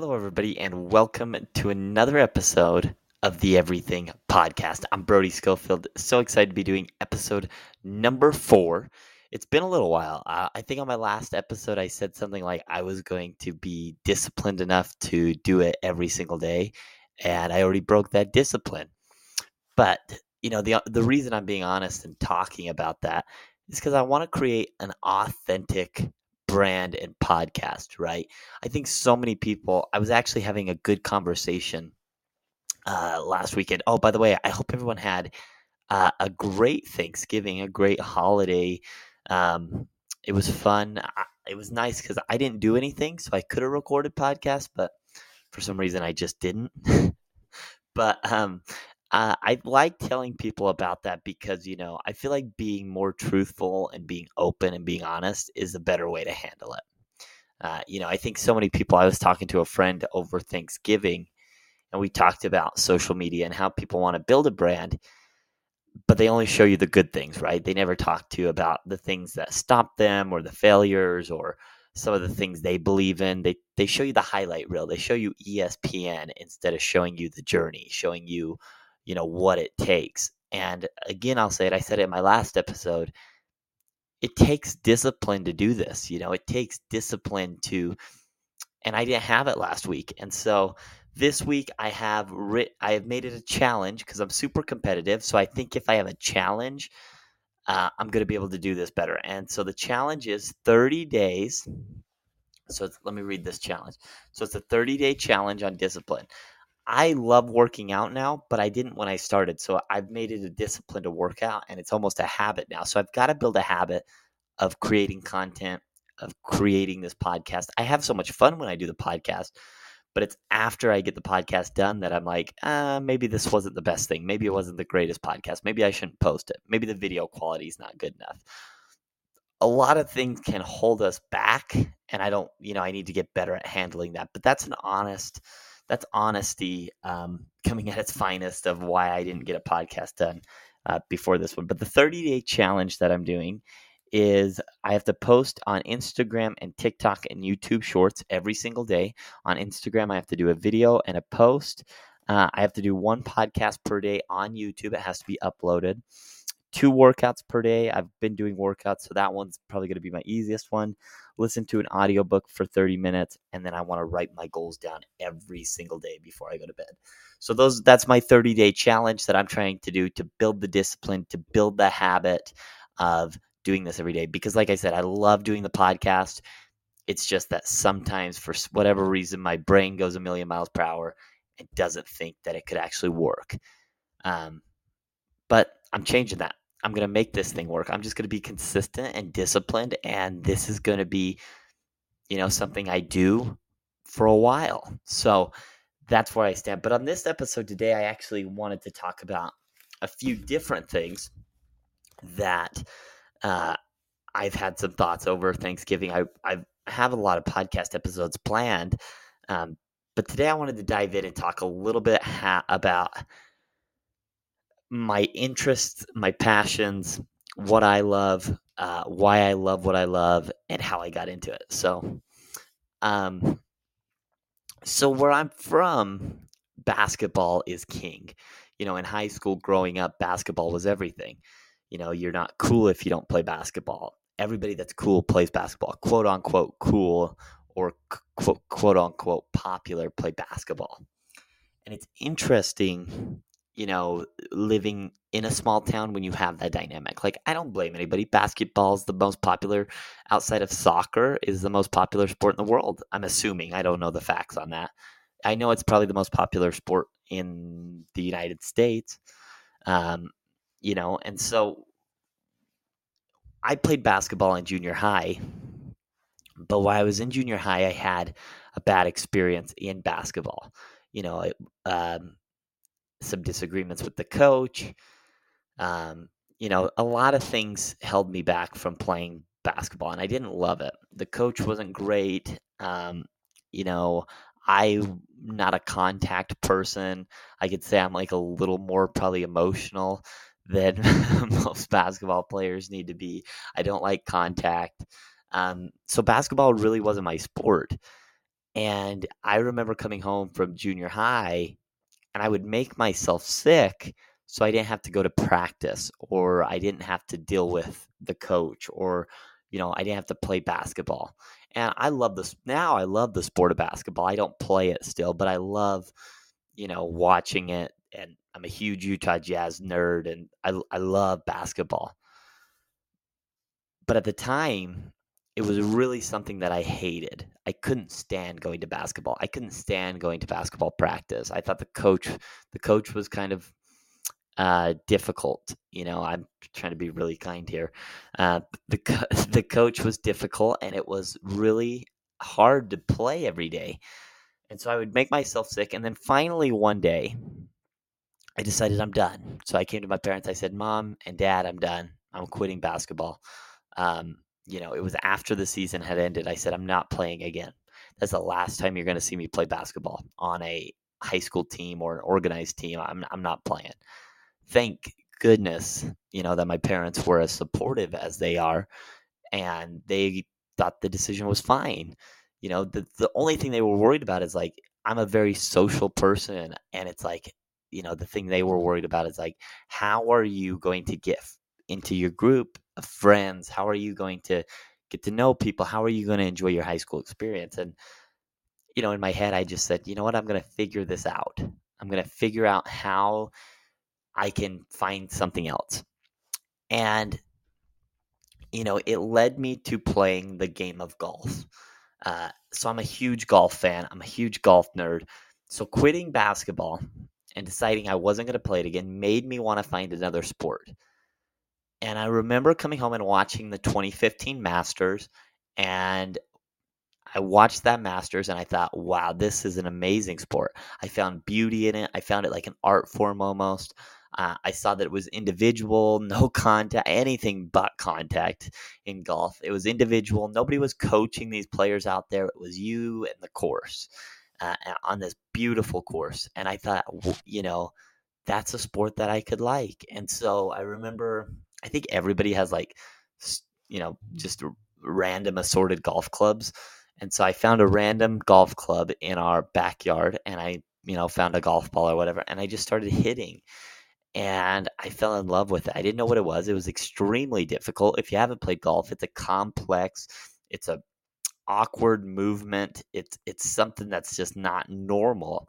Hello, everybody, and welcome to another episode of the Everything Podcast. I'm Brody Schofield. So excited to be doing episode number four. It's been a little while. Uh, I think on my last episode, I said something like I was going to be disciplined enough to do it every single day, and I already broke that discipline. But you know, the the reason I'm being honest and talking about that is because I want to create an authentic brand and podcast, right? I think so many people, I was actually having a good conversation uh, last weekend. Oh, by the way, I hope everyone had uh, a great Thanksgiving, a great holiday. Um, it was fun. It was nice because I didn't do anything, so I could have recorded podcasts, but for some reason I just didn't. but um, uh, I like telling people about that because, you know, I feel like being more truthful and being open and being honest is a better way to handle it. Uh, you know, I think so many people, I was talking to a friend over Thanksgiving and we talked about social media and how people want to build a brand, but they only show you the good things, right? They never talk to you about the things that stop them or the failures or some of the things they believe in. They they show you the highlight reel. They show you ESPN instead of showing you the journey, showing you you know what it takes. And again i'll say it i said it in my last episode it takes discipline to do this you know it takes discipline to and i didn't have it last week and so this week i have writ i have made it a challenge because i'm super competitive so i think if i have a challenge uh, i'm going to be able to do this better. And so the challenge is 30 days so let me read this challenge. So it's a 30 day challenge on discipline I love working out now, but I didn't when I started. So I've made it a discipline to work out and it's almost a habit now. So I've got to build a habit of creating content, of creating this podcast. I have so much fun when I do the podcast, but it's after I get the podcast done that I'm like, uh, maybe this wasn't the best thing. Maybe it wasn't the greatest podcast. Maybe I shouldn't post it. Maybe the video quality is not good enough. A lot of things can hold us back, and I don't, you know, I need to get better at handling that. But that's an honest, that's honesty um, coming at its finest of why I didn't get a podcast done uh, before this one. But the 30 day challenge that I'm doing is I have to post on Instagram and TikTok and YouTube Shorts every single day. On Instagram, I have to do a video and a post. Uh, I have to do one podcast per day on YouTube. It has to be uploaded two workouts per day. I've been doing workouts, so that one's probably going to be my easiest one. Listen to an audiobook for 30 minutes, and then I want to write my goals down every single day before I go to bed. So those that's my 30 day challenge that I'm trying to do to build the discipline, to build the habit of doing this every day. Because like I said, I love doing the podcast. It's just that sometimes for whatever reason my brain goes a million miles per hour and doesn't think that it could actually work. Um, but I'm changing that. I'm going to make this thing work. I'm just going to be consistent and disciplined. And this is going to be, you know, something I do for a while. So that's where I stand. But on this episode today, I actually wanted to talk about a few different things that uh, I've had some thoughts over Thanksgiving. I, I have a lot of podcast episodes planned. Um, but today I wanted to dive in and talk a little bit ha- about my interests, my passions, what I love, uh, why I love what I love, and how I got into it. So, um, so where I'm from, basketball is king. You know, in high school growing up, basketball was everything. You know, you're not cool if you don't play basketball. Everybody that's cool plays basketball, quote unquote cool or quote, quote unquote popular play basketball. And it's interesting you know, living in a small town when you have that dynamic. Like, I don't blame anybody. Basketball is the most popular outside of soccer, is the most popular sport in the world. I'm assuming. I don't know the facts on that. I know it's probably the most popular sport in the United States. Um, you know, and so I played basketball in junior high, but while I was in junior high, I had a bad experience in basketball. You know, it, um, some disagreements with the coach. Um, you know, a lot of things held me back from playing basketball, and I didn't love it. The coach wasn't great. Um, you know, I'm not a contact person. I could say I'm like a little more probably emotional than most basketball players need to be. I don't like contact. Um, so basketball really wasn't my sport. And I remember coming home from junior high and I would make myself sick so I didn't have to go to practice or I didn't have to deal with the coach or you know, I didn't have to play basketball. And I love this now I love the sport of basketball. I don't play it still, but I love you know, watching it and I'm a huge Utah Jazz nerd and I I love basketball. But at the time, it was really something that I hated. I couldn't stand going to basketball. I couldn't stand going to basketball practice. I thought the coach, the coach was kind of uh, difficult. You know, I'm trying to be really kind here. Uh, the the coach was difficult, and it was really hard to play every day. And so I would make myself sick, and then finally one day, I decided I'm done. So I came to my parents. I said, "Mom and Dad, I'm done. I'm quitting basketball." Um, you know, it was after the season had ended. I said, I'm not playing again. That's the last time you're going to see me play basketball on a high school team or an organized team. I'm, I'm not playing. Thank goodness, you know, that my parents were as supportive as they are and they thought the decision was fine. You know, the, the only thing they were worried about is like, I'm a very social person. And it's like, you know, the thing they were worried about is like, how are you going to get into your group friends? How are you going to get to know people? How are you going to enjoy your high school experience? And, you know, in my head, I just said, you know what? I'm going to figure this out. I'm going to figure out how I can find something else. And, you know, it led me to playing the game of golf. Uh, so I'm a huge golf fan. I'm a huge golf nerd. So quitting basketball and deciding I wasn't going to play it again made me want to find another sport. And I remember coming home and watching the 2015 Masters, and I watched that Masters and I thought, wow, this is an amazing sport. I found beauty in it. I found it like an art form almost. Uh, I saw that it was individual, no contact, anything but contact in golf. It was individual. Nobody was coaching these players out there. It was you and the course uh, on this beautiful course. And I thought, you know, that's a sport that I could like. And so I remember I think everybody has like, you know, mm. just random assorted golf clubs. And so I found a random golf club in our backyard and I, you know, found a golf ball or whatever. And I just started hitting and I fell in love with it. I didn't know what it was. It was extremely difficult. If you haven't played golf, it's a complex, it's a awkward movement. It's it's something that's just not normal.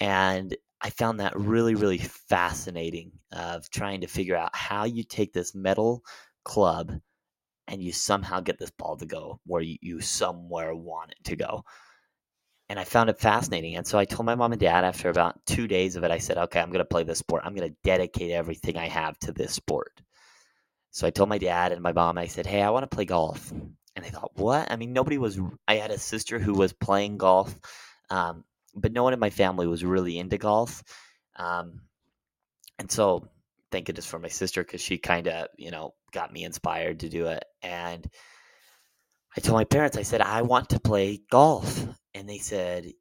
And I found that really, really fascinating of trying to figure out how you take this metal club and you somehow get this ball to go where you, somewhere want it to go. And I found it fascinating. And so I told my mom and dad after about two days of it, I said, okay, I'm going to play this sport. I'm going to dedicate everything I have to this sport. So I told my dad and my mom, I said, hey, I want to play golf. And they thought, what? I mean, nobody was, I had a sister who was playing golf. Um, but no one in my family was really into golf. Um, and so thank goodness for my sister because she kind of, you know, got me inspired to do it. And I told my parents, I said, I want to play golf. And they said,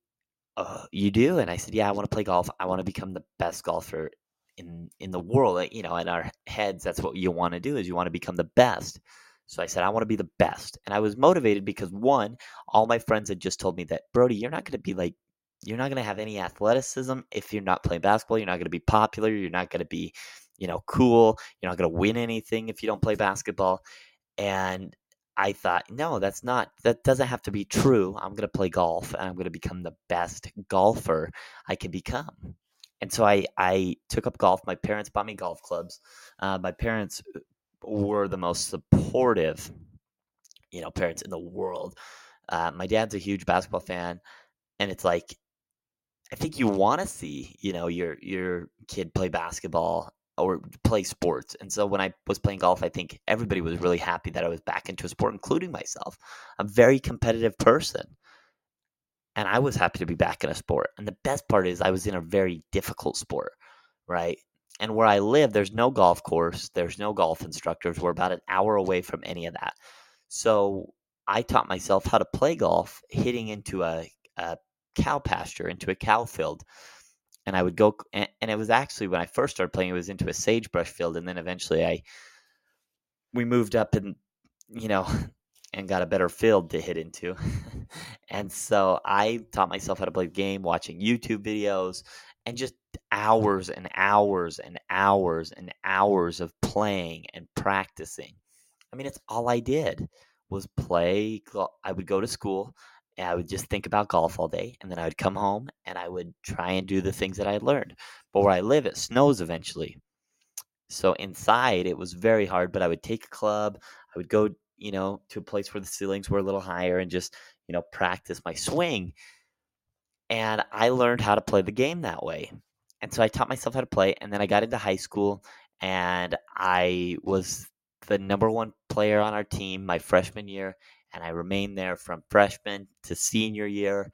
uh, You do? And I said, Yeah, I want to play golf. I want to become the best golfer in in the world. You know, in our heads, that's what you want to do is you want to become the best. So I said, I want to be the best. And I was motivated because one, all my friends had just told me that, Brody, you're not going to be like you're not going to have any athleticism if you're not playing basketball. You're not going to be popular. You're not going to be, you know, cool. You're not going to win anything if you don't play basketball. And I thought, no, that's not, that doesn't have to be true. I'm going to play golf and I'm going to become the best golfer I can become. And so I, I took up golf. My parents bought me golf clubs. Uh, my parents were the most supportive, you know, parents in the world. Uh, my dad's a huge basketball fan. And it's like I think you want to see, you know, your your kid play basketball or play sports. And so when I was playing golf, I think everybody was really happy that I was back into a sport, including myself. I'm a very competitive person. And I was happy to be back in a sport. And the best part is I was in a very difficult sport, right? And where I live, there's no golf course, there's no golf instructors. We're about an hour away from any of that. So I taught myself how to play golf hitting into a, a cow pasture, into a cow field. And I would go, and, it was actually when I first started playing, it was into a sagebrush field. And then eventually I, we moved up and, you know, and got a better field to hit into. And so I taught myself how to play the game watching YouTube videos and just hours and hours and hours and hours of playing and practicing. I mean, it's all I did was play. I would go to school and I would just think about golf all day, and then I would come home and I would try and do the things that I had learned. But where I live, it snows eventually. So inside, it was very hard, but I would take a club. I would go, you know, to a place where the ceilings were a little higher and just, you know, practice my swing. And I learned how to play the game that way. And so I taught myself how to play. And then I got into high school and I was the number one player on our team my freshman year. And I remained there from freshman to senior year.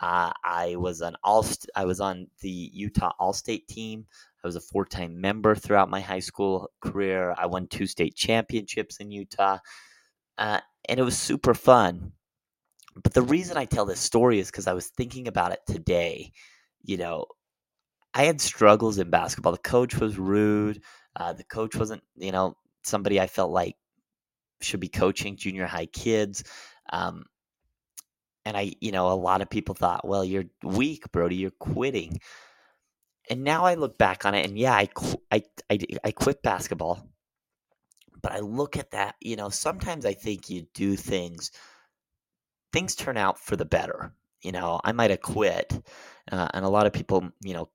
Uh, I was an all. I was on the Utah All State team. I was a four time member throughout my high school career. I won two state championships in Utah, uh, and it was super fun. But the reason I tell this story is because I was thinking about it today. You know, I had struggles in basketball. The coach was rude. Uh, the coach wasn't, you know, somebody I felt like should be coaching junior high kids. Um, and I, you know, a lot of people thought, well, you're weak, Brody, you're quitting. And now I look back on it, and yeah, I, I, I, I quit basketball. But I look at that, you know, sometimes I think you do things things turn out for the better. You know, I might have quit, uh, and a lot of people, you know,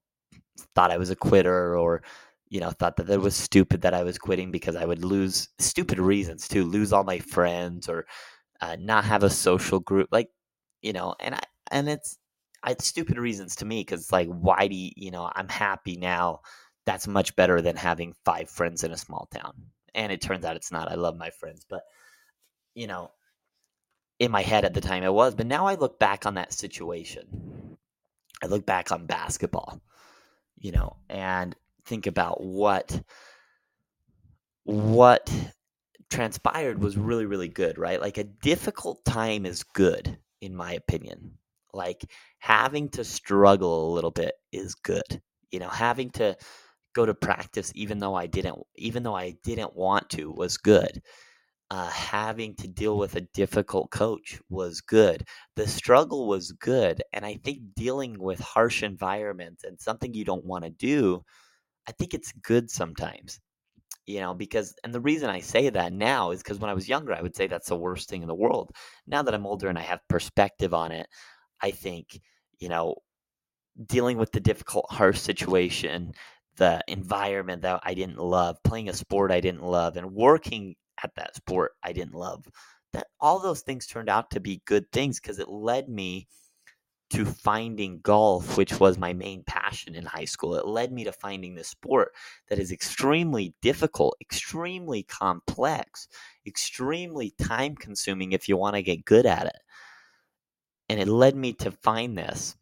thought I was a quitter or, you know, thought that it was stupid that I was quitting because I would lose stupid reasons to lose all my friends or uh, not have a social group, like, you know, and I and it's it's stupid reasons to me because like why do you, you know I'm happy now. That's much better than having five friends in a small town. And it turns out it's not. I love my friends, but you know, in my head at the time it was. But now I look back on that situation. I look back on basketball, you know, and think about what what transpired was really really good, right? Like a difficult time is good in my opinion. Like having to struggle a little bit is good. You know, having to go to practice even though I didn't even though I didn't want to was good uh, having to deal with a difficult coach was good. The struggle was good. And I think dealing with harsh environments and something you don't want to do, I think it's good sometimes. You know, because, and the reason I say that now is because when I was younger, I would say that's the worst thing in the world. Now that I'm older and I have perspective on it, I think, you know, dealing with the difficult, harsh situation, the environment that I didn't love, playing a sport I didn't love, and working at that sport I didn't love. That all those things turned out to be good things because it led me to finding golf, which was my main passion in high school. It led me to finding this sport that is extremely difficult, extremely complex, extremely time consuming if you want to get good at it. And it led me to find this.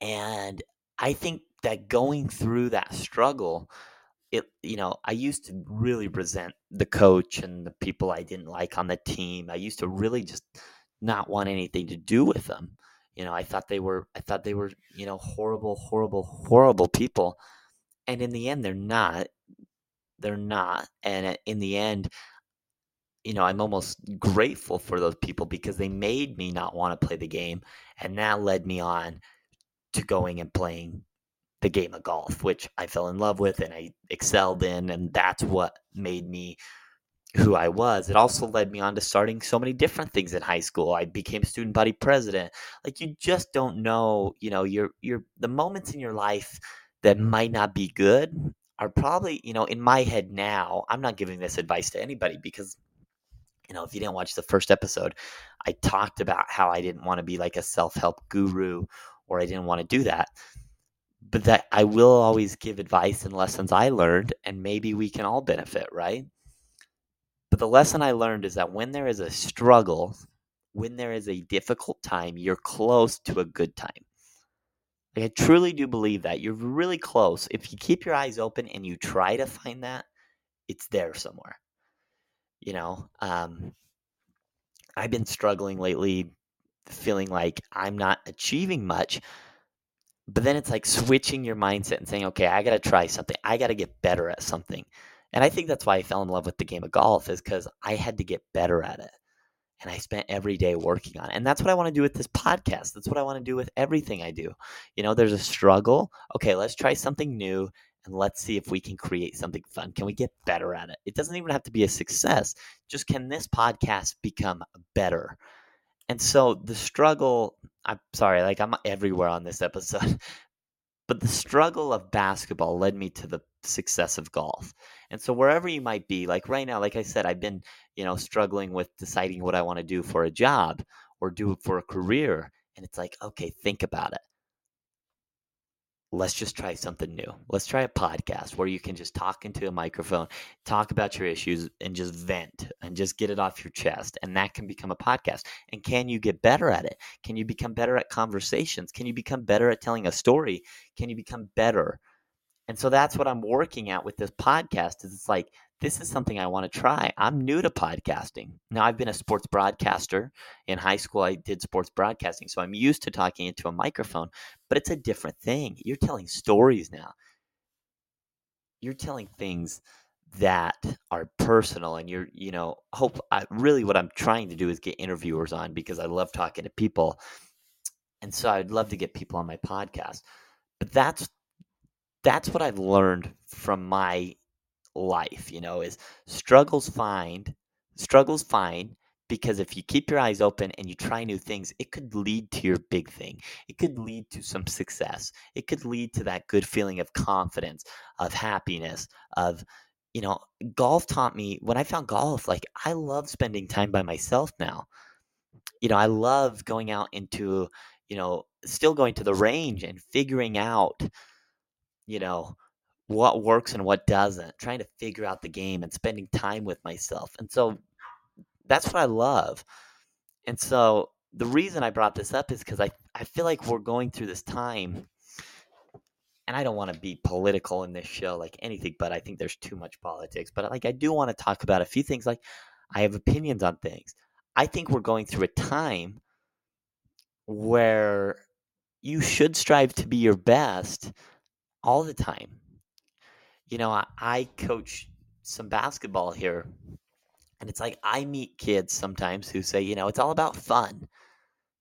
And I think that going through that struggle it you know i used to really resent the coach and the people i didn't like on the team i used to really just not want anything to do with them you know i thought they were i thought they were you know horrible horrible horrible people. And in the end they're not. They're not. And uh, in the end you know i'm almost grateful for those people because they made me not want to play the game. And that led me on to going and playing the game of golf, which I fell in love with and I excelled in. And that's what made me who I was. It also led me on to starting so many different things in high school. I became student body president. Like you just don't know, you know, your your the moments in your life that might not be good are probably, you know, in my head now, I'm not giving this advice to anybody because you know, if you didn't watch the first episode, I talked about how I didn't want to be like a self-help guru or I didn't want to do that but that I will always give advice and lessons I learned, and maybe we can all benefit, right? But the lesson I learned is that when there is a struggle, when there is a difficult time, you're close to a good time. Like I truly do believe that you're really close. If you keep your eyes open and you try to find that, it's there somewhere. You know, um, I've been struggling lately, feeling like I'm not achieving much but then it's like switching your mindset and saying, okay, I got to try something. I got to get better at something. And I think that's why I fell in love with the game of golf is because I had to get better at it. and I spent every day working on it. And that's what I want to do with this podcast. That's what I want to do with everything I do. You know, there's a struggle. Okay, let's try something new and let's see if we can create something fun. Can we get better at it? It doesn't even have to be a success. Just can this podcast become better? And so the struggle, I'm sorry, like I'm everywhere on this episode, but the struggle of basketball led me to the success of golf. And so wherever you might be, like right now, like I said, I've been, you know, struggling with deciding what I want to do for a job or do for a career. And it's like, okay, think about it let's just try something new. Let's try a podcast where you can just talk into a microphone, talk about your issues, and just vent and just get it off your chest. And that can become a podcast. And can you get better at it? Can you become better at conversations? Can you become better at telling a story? Can you become better? And so that's what I'm working at with this podcast is it's like this is something I want to try. I'm new to podcasting. Now, I've been a sports broadcaster. In high school, I did sports broadcasting. So I'm used to talking into a microphone, but it's a different thing. You're telling stories now. You're telling things that are personal and you're you know hope I, really what i'm trying to do is get interviewers on because i love talking to people and so i'd love to get people on my podcast but that's that's what i've learned from my life, you know, is struggles find struggles fine because if you keep your eyes open and you try new things, it could lead to your big thing. It could lead to some success. It could lead to that good feeling of confidence, of happiness, of you know, golf taught me when I found golf, like I love spending time by myself now. You know, I love going out into, you know, still going to the range and figuring out, you know, what works and what doesn't, trying to figure out the game and spending time with myself. And so that's what I love. And so the reason I brought this up is because I, I feel like we're going through this time, and I don't want to be political in this show, like anything, but I think there's too much politics. But like I do want to talk about a few things. Like I have opinions on things. I think we're going through a time where you should strive to be your best all the time you know, I, I coach some basketball here, and it's like I meet kids sometimes who say, you know, it's all about fun.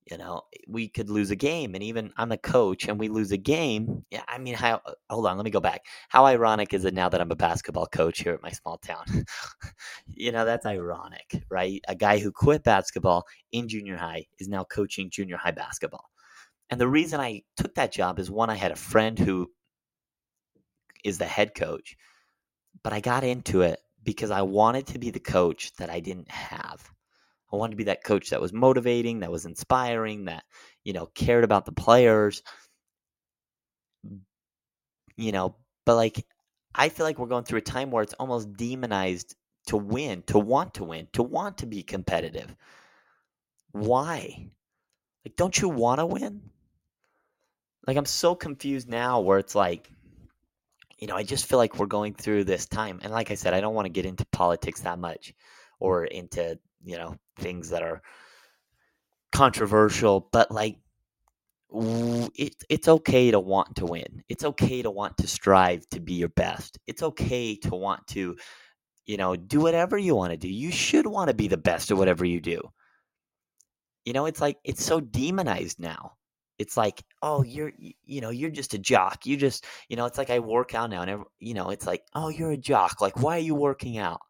You know, we could lose a game, and even I'm a coach, and we lose a game. Yeah, I mean, how? Hold on, let me go back. How ironic is it now that I'm a basketball coach here at my small town? you know, that's ironic, right? A guy who quit basketball in junior high is now coaching junior high basketball. And the reason I took that job is one, I had a friend who is the head coach. But I got into it because I wanted to be the coach that I didn't have. I wanted to be that coach that was motivating, that was inspiring, that, you know, cared about the players. You know, but like I feel like we're going through a time where it's almost demonized to win, to want to win, to want to be competitive. Why? Like, don't you want to win? Like, I'm so confused now where it's like, you know, I just feel like we're going through this time. And like I said, I don't want to get into politics that much or into, you know, things that are controversial, but like it, it's okay to want to win. It's okay to want to strive to be your best. It's okay to want to, you know, do whatever you want to do. You should want to be the best at whatever you do. You know, it's like it's so demonized now it's like oh you're you know you're just a jock. You just you know it's like i work out now and you know it's like oh you're a jock. Like why are you working out?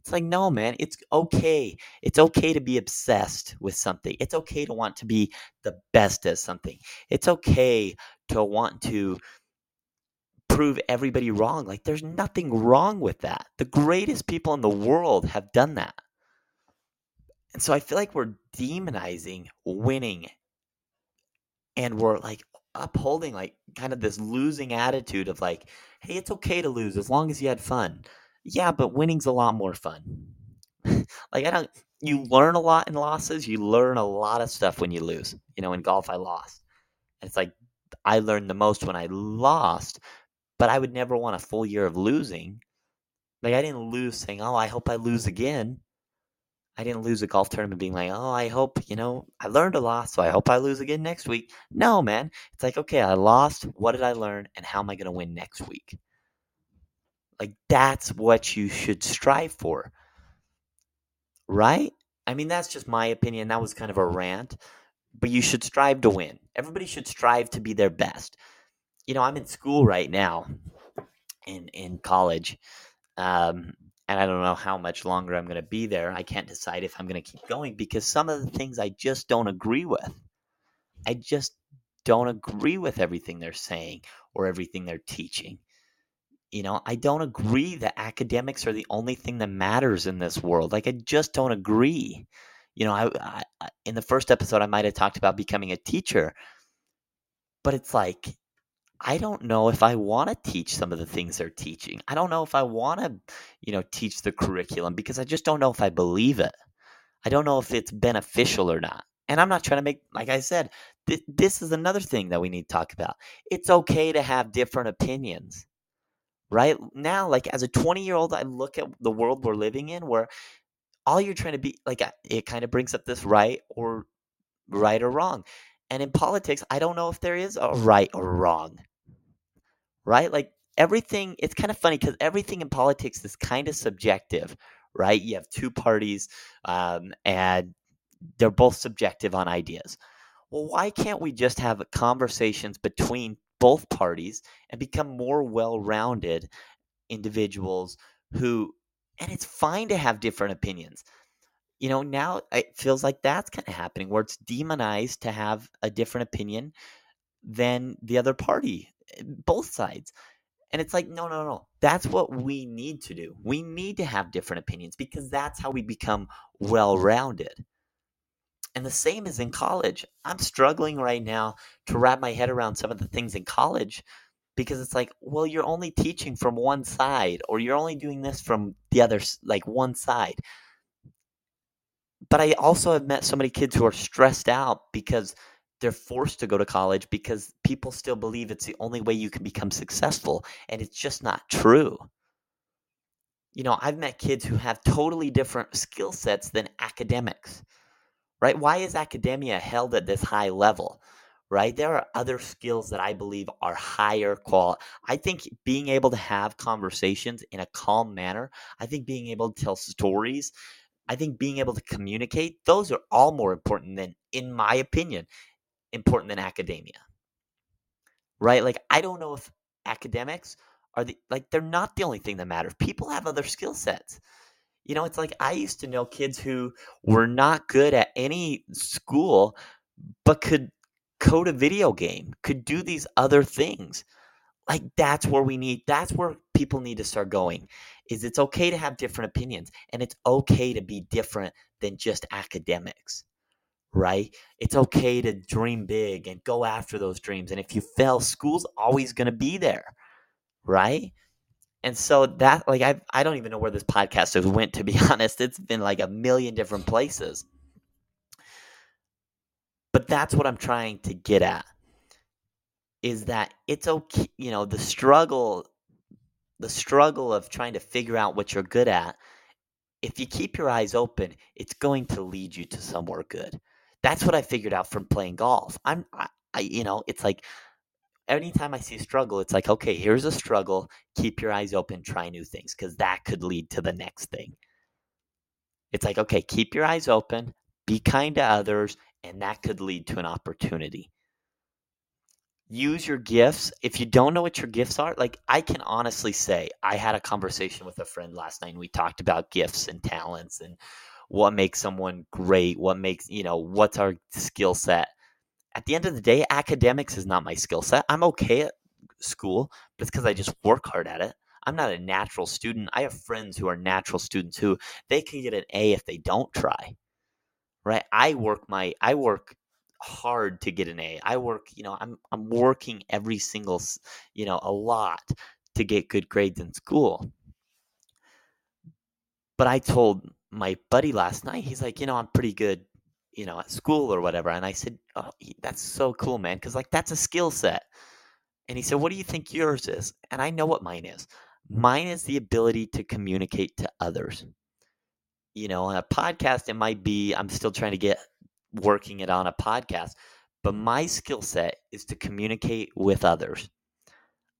It's like no man. It's okay. It's okay to be obsessed with something. It's okay to want to be the best at something. It's okay to want to prove everybody wrong. Like there's nothing wrong with that. The greatest people in the world have done that. And so i feel like we're demonizing winning and we're like upholding like kind of this losing attitude of like, hey, it's okay to lose as long as you had fun. Yeah, but winning's a lot more fun. like I don't you learn a lot in losses. You learn a lot of stuff when you lose. You know, in golf I lost. It's like I learned the most when I lost, but I would never want a full year of losing. Like I didn't lose saying, "Oh, I hope I lose again." I didn't lose a golf tournament being like, oh, I hope, you know, I learned a lot, so I hope I lose again next week. No, man. It's like, okay, I lost. What did I learn? And how am I going to win next week? Like, that's what you should strive for. Right? I mean, that's just my opinion. That was kind of a rant, but you should strive to win. Everybody should strive to be their best. You know, I'm in school right now, in in college, um, and I don't know how much longer I'm going to be there. I can't decide if I'm going to keep going because some of the things I just don't agree with. I just don't agree with everything they're saying or everything they're teaching. You know, I don't agree that academics are the only thing that matters in this world. Like, I just don't agree. You know, I, I in the first episode, I might have talked about becoming a teacher, but it's like I don't know if I want to teach some of the things they're teaching. I don't know if I want to, you know, teach the curriculum because I just don't know if I believe it. I don't know if it's beneficial or not. And I'm not trying to make, like I said, th- this is another thing that we need to talk about. It's okay to have different opinions, right? Now, like as a 20 year old, I look at the world we're living in where all you're trying to be, like, it kind of brings up this right or right or wrong. And in politics, I don't know if there is a right or wrong. Right? Like everything, it's kind of funny because everything in politics is kind of subjective, right? You have two parties um, and they're both subjective on ideas. Well, why can't we just have conversations between both parties and become more well rounded individuals who, and it's fine to have different opinions you know, now it feels like that's kind of happening where it's demonized to have a different opinion than the other party, both sides. And it's like, no, no, no. That's what we need to do. We need to have different opinions because that's how we become well rounded. And the same is in college. I'm struggling right now to wrap my head around some of the things in college because it's like, well, you're only teaching from one side or you're only doing this from the other, like one side but I also have met so many kids who are stressed out because they're forced to go to college because people still believe it's the only way you can become successful. And it's just not true. You know, I've met kids who have totally different skill sets than academics, right? Why is academia held at this high level? right? There are other skills that I believe are higher quality. I think being able to have conversations in a calm manner, I think being able to tell stories I think being able to communicate, those are all more important than, in my opinion, important than academia. Right? Like, I don't know if academics are the, like, they're not the only thing that matters. People have other skill sets. You know, it's like I used to know kids who were not good at any school, but could code a video game, could do these other things. Like, that's where we need, that's where people need to start going is it's okay to have different opinions and it's okay to be different than just academics right? It's okay to dream big and go after those dreams and if you fail school's always going to be there right? And so that like I I don't even know where this podcast has went to be honest. It's been like a million different places. But that's what I'm trying to get at is that it's okay you know the struggle the struggle of trying to figure out what you're good at, if you keep your eyes open, it's going to lead you to somewhere good. That's what I figured out from playing golf. I'm, I, I you know, it's like anytime I see struggle, it's like, okay, here's a struggle. Keep your eyes open, try new things, because that could lead to the next thing. It's like, okay, keep your eyes open, be kind to others, and that could lead to an opportunity use your gifts. If you don't know what your gifts are, like I can honestly say, I had a conversation with a friend last night and we talked about gifts and talents and what makes someone great, what makes, you know, what's our skill set. At the end of the day, academics is not my skill set. I'm okay at school, but it's because I just work hard at it. I'm not a natural student. I have friends who are natural students who they can get an A if they don't try. Right? I work my I work hard to get an A. I work, you know, I'm I'm working every single, you know, a lot to get good grades in school. But I told my buddy last night, he's like, you know, I'm pretty good, you know, at school or whatever. And I said, oh, that's so cool, man, because like that's a skill set. And he said, what do you think yours is? And I know what mine is. Mine is the ability to communicate to others. You know, on a podcast, it might be I'm still trying to get working it on a podcast. But my skill set is to communicate with others.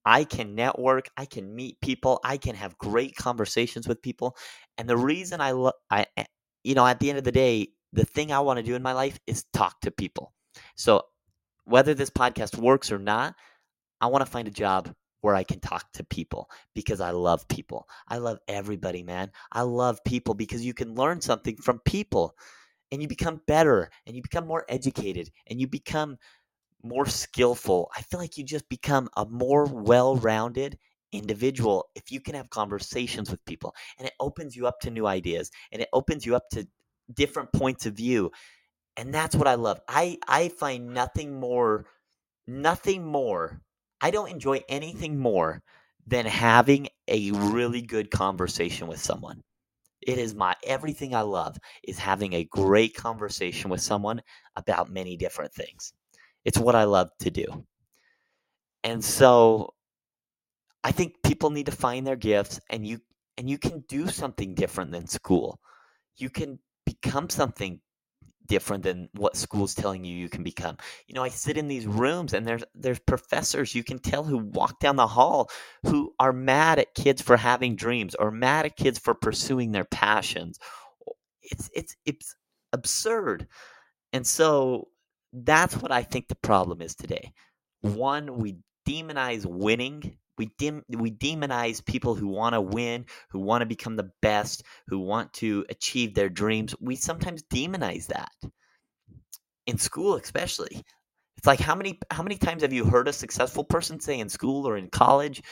I can network, I can meet people, I can have great conversations with people. And the reason I love I eh, you know, at the end of the day, the thing I want to do in my life is talk to people. So whether this podcast works or not, I want to find a job where I can talk to people because I love people. I love everybody, man. I love people because you can learn something from people and you become better and you become more educated and you become more skillful. I feel like you just become a more well rounded individual if you can have conversations with people and it opens you up to new ideas and it opens you up to different points of view and that's what i love i i find nothing more nothing more i don't enjoy anything more than having a really good conversation with someone it is my everything i love is having a great conversation with someone about many different things it's what i love to do and so I think people need to find their gifts and you and you can do something different than school. You can become something different than what school's telling you you can become. You know, I sit in these rooms and there's there's professors you can tell who walk down the hall who are mad at kids for having dreams or mad at kids for pursuing their passions. It's it's it's absurd. And so that's what I think the problem is today. One, we demonize winning we dim we demonize people who want to win, who want to become the best, who want to achieve their dreams. We sometimes demonize that. In school especially. It's like how many how many times have you heard a successful person say in school or in college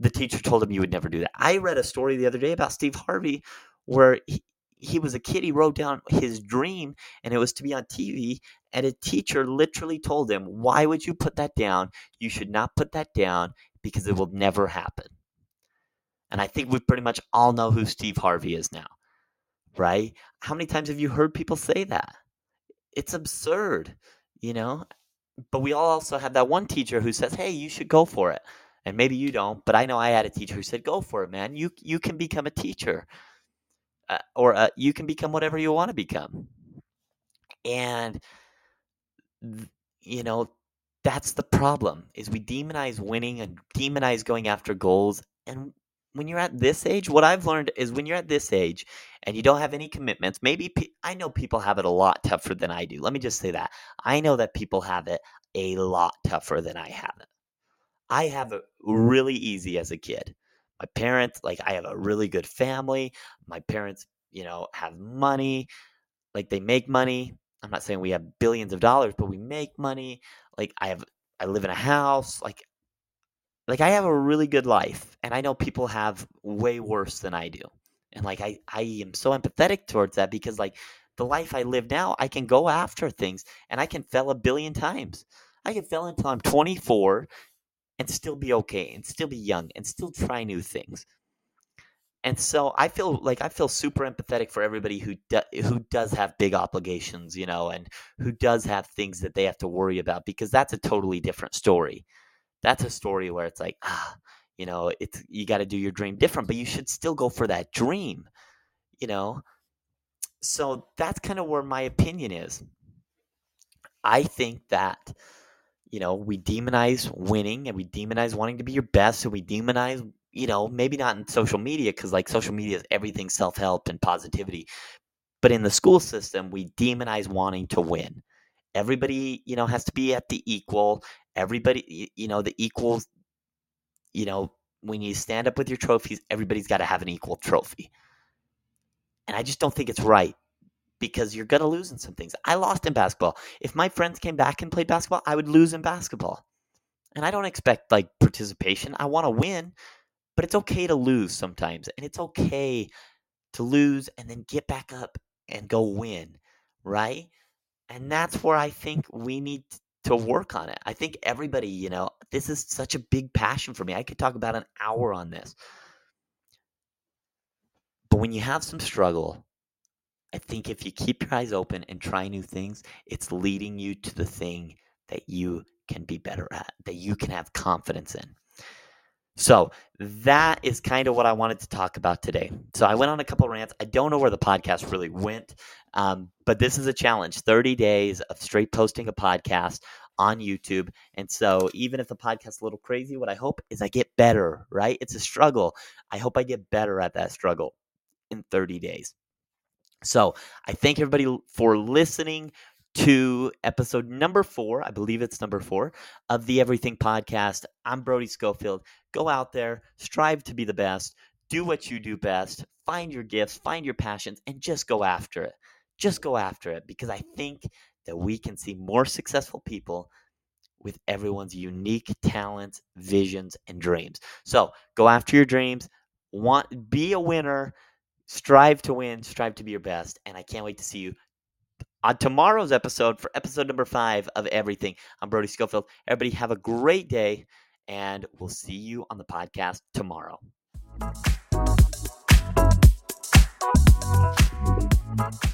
the teacher told him you would never do that. I read a story the other day about Steve Harvey where he, he was a kid he wrote down his dream and it was to be on TV and a teacher literally told him why would you put that down you should not put that down because it will never happen. And I think we pretty much all know who Steve Harvey is now, right? How many times have you heard people say that? It's absurd, you know? But we all also have that one teacher who says, hey, you should go for it. And maybe you don't, but I know I had a teacher who said, go for it, man. You, you can become a teacher. Uh, or uh, you can become whatever you want to become. And, you know, that's the problem is we demonize winning and demonize going after goals and when you're at this age what i've learned is when you're at this age and you don't have any commitments maybe i know people have it a lot tougher than i do let me just say that. I know that people have it a lot tougher than i have it. I have it really easy as a kid my parents like i have a really good family my parents you know have money like they make money i'm not saying we have billions of dollars but we make money like I have I live in a house, like like I have a really good life and I know people have way worse than I do. And like I I am so empathetic towards that because like the life I live now, I can go after things and I can fail a billion times. I can fail until I'm 24 and still be okay and still be young and still try new things. And so I feel like I feel super empathetic for everybody who do, who does have big obligations, you know, and who does have things that they have to worry about because that's a totally different story. That's a story where it's like, ah, you know, it's you got to do your dream different, but you should still go for that dream, you know. So that's kind of where my opinion is. I think that you know, we demonize winning and we demonize wanting to be your best and we demonize you know, maybe not in social media because like social media is everything self help and positivity. But in the school system, we demonize wanting to win. Everybody, you know, has to be at the equal. Everybody, you know, the equals, you know, when you stand up with your trophies, everybody's got to have an equal trophy. And I just don't think it's right because you're going to lose in some things. I lost in basketball. If my friends came back and played basketball, I would lose in basketball. And I don't expect like participation. I want to win, but it's okay to lose sometimes. And it's okay to lose and then get back up and go win, right? And that's where I think we need to work on it. I think everybody, you know, this is such a big passion for me. I could talk about an hour on this. But when you have some struggle, I think if you keep your eyes open and try new things, it's leading you to the thing that you can be better at, that you can have confidence in. So that is kind of what I wanted to talk about today. So I went on a couple rants. I don't know where the podcast really went, um, but this is a challenge 30 days of straight posting a podcast on YouTube. And so even if the podcast is a little crazy, what I hope is I get better, right? It's a struggle. I hope I get better at that struggle in 30 days. So I thank everybody for listening to episode number four. I believe it's number four of the Everything Podcast. I'm Brody Schofield. Go out there, strive to be the best, do what you do best, find your gifts, find your passions, and just go after it. Just go after it because I think that we can see more successful people with everyone's unique talents, visions, and dreams. So go after your dreams. Want be a winner strive to win, strive to be your best. And I can't wait to see you on tomorrow's episode for episode number five of Everything. I'm Brody Schofield. Everybody have a great day, and we'll see you on the podcast tomorrow. Thank you.